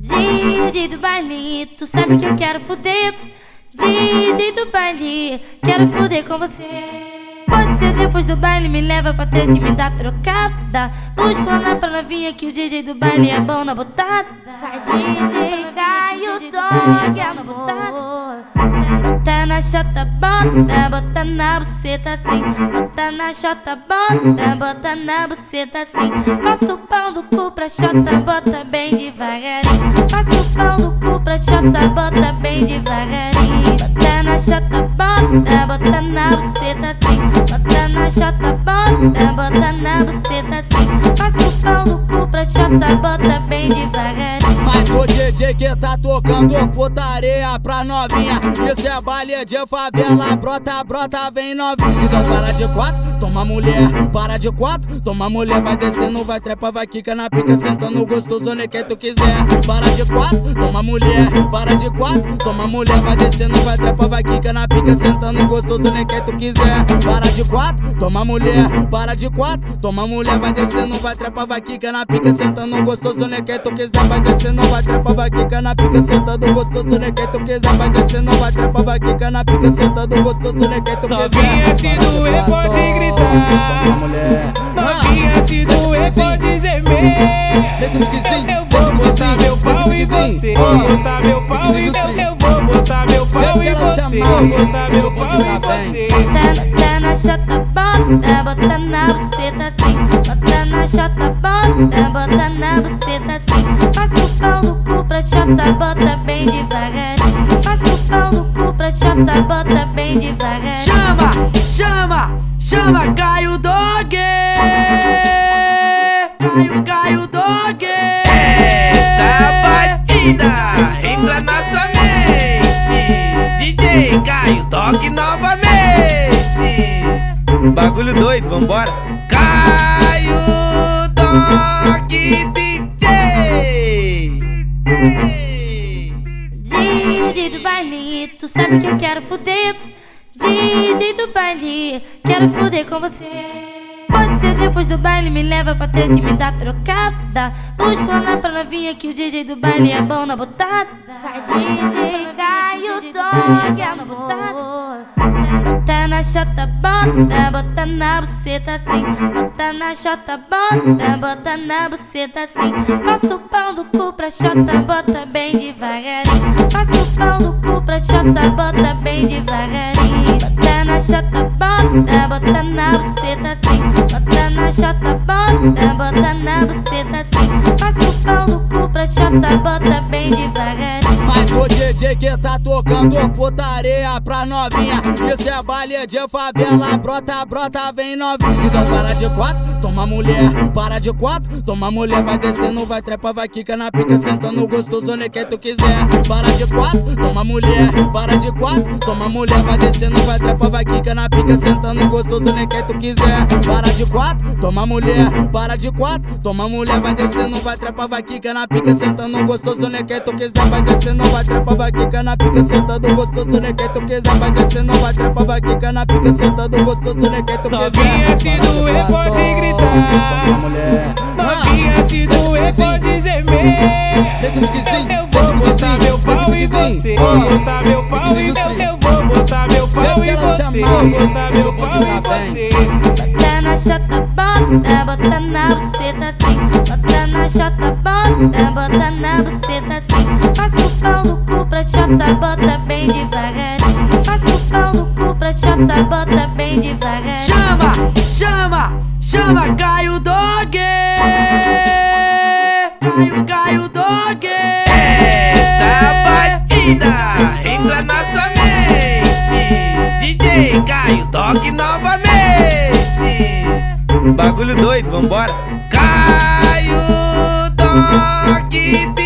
DJ do baile, tu sabe que eu quero fuder. DJ do baile, quero fuder com você. Pode ser depois do baile, me leva pra treta e me dá trocada. Vamos planar pra novinha que o DJ do baile é bom na botada. Vai DJ Caio Dog, amor. Na chota, bota, bota na buceta assim. Bota na chota, bota, bota na buceta assim. Passa o pau do cu pra chota, bota bem devagarinho. Passa o pau do cu pra chota, bota bem devagarinho. Bota na chota, bota, bota na buceta assim. Bota na chota, bota, bota na buceta assim. Passa o pau do cu pra chota, bota bem devagarinho. O DJ que tá tocando putaria pra novinha. Isso é baile de favela, brota, brota, vem novinha. Então para de quatro, toma mulher. Para de quatro, toma mulher. Vai descendo, vai trepa, vai quica na pica, sentando gostoso, nem que tu quiser. Para de quatro, toma mulher. Para de quatro, toma mulher. Vai descendo, vai trepa, vai quica na pica, sentando gostoso, nem que tu quiser. Para de quatro, toma mulher. Para de quatro, toma mulher. Vai descendo, vai trepa, vai quica na pica, sentando gostoso, nem que tu quiser. Vai descendo, vai trepa, vai quica na pica, sentando gostoso, nem que tu quiser. Vai descendo, vai trepa, vai quica na pica, sentando gostoso, nem que tu quiser. Novinha se doer pode gritar. Novinha se doer pode gemer. Eu vou botar meu pau em você. Botar meu pau em meu. Eu vou botar meu pau em você. Botar meu pau em você. Bota, bota na chota, bota, bota na buceta assim. Bota na chota, bota, bota na buceta assim. Pau no cu pra chota, bota bem devagarinho. Passa o pau no cu pra chota, bota bem devagarinho. Chama, chama, chama Caio Dog! Caio, Caio Dog! Essa batida entra na sua mente. DJ Caio Dog novamente. Bagulho doido, vambora. Caio Dog DJ. Do baile, tu sabe que eu quero fuder. DJ do baile, quero fuder com você. Pode ser depois do baile, me leva pra treta e me dá trocada. Vamos planar pra novinha que o DJ do baile é bom na botada. Vai DJ Caio Dog, amor. Bota na chota, bota, bota na buceta assim. Bota na chota, bota, bota na buceta assim. O do cu chota, bota bem devagarinho. Passa o pau do cu pra chota, bota bem devagarinho. Bota na chota, bota, bota na buceta assim. Bota na chota, bota, bota na buceta assim. Passa o pau do cu pra chota, bota bem devagarinho. Mas o DJ que tá tocando putaria pra novinha. Isso é baile de favela, brota, brota, vem novinha. Então para de quatro, toma mulher. Para de quatro, toma mulher. Vai descendo, vai trepa, vai quica na pica, sentando gostoso, nem que tu quiser. Para de quatro, toma mulher. Para de quatro, toma mulher. Vai descendo, vai trepa, vai quica na pica, sentando gostoso, nem que tu quiser. Para de quatro, toma mulher. Para de quatro, toma mulher. Vai descendo, vai trepa, vai quica na pica, sentando gostoso, nem que tu quiser. Vai descendo, vai trepa, vai quica na pica, sentando gostoso, nem que tu quiser. Vai descendo, vai trepa, vai quica na pica, sentando gostoso, nem que tu quiser. Novinha se doer pode gritar. Toma mulher. Novinha se doer pode gemer. Nesse piquezinho, Eu vou botar meu pau em você. Botar meu pau em meu. Eu vou botar meu pau em você. Botar meu pau em você. Bota na chota, bota, bota na buceta assim. Bota na chota, bota, bota na buceta assim. Passa o pau no cu pra chota, bota bem devagarinho. Passa o pau no cu pra chota, bota bem devagarinho. Chama, Caio Dog! Caio, Caio Dog! Essa batida entra na sua mente. DJ Caio Dog novamente. Bagulho doido, vambora. Caio Dog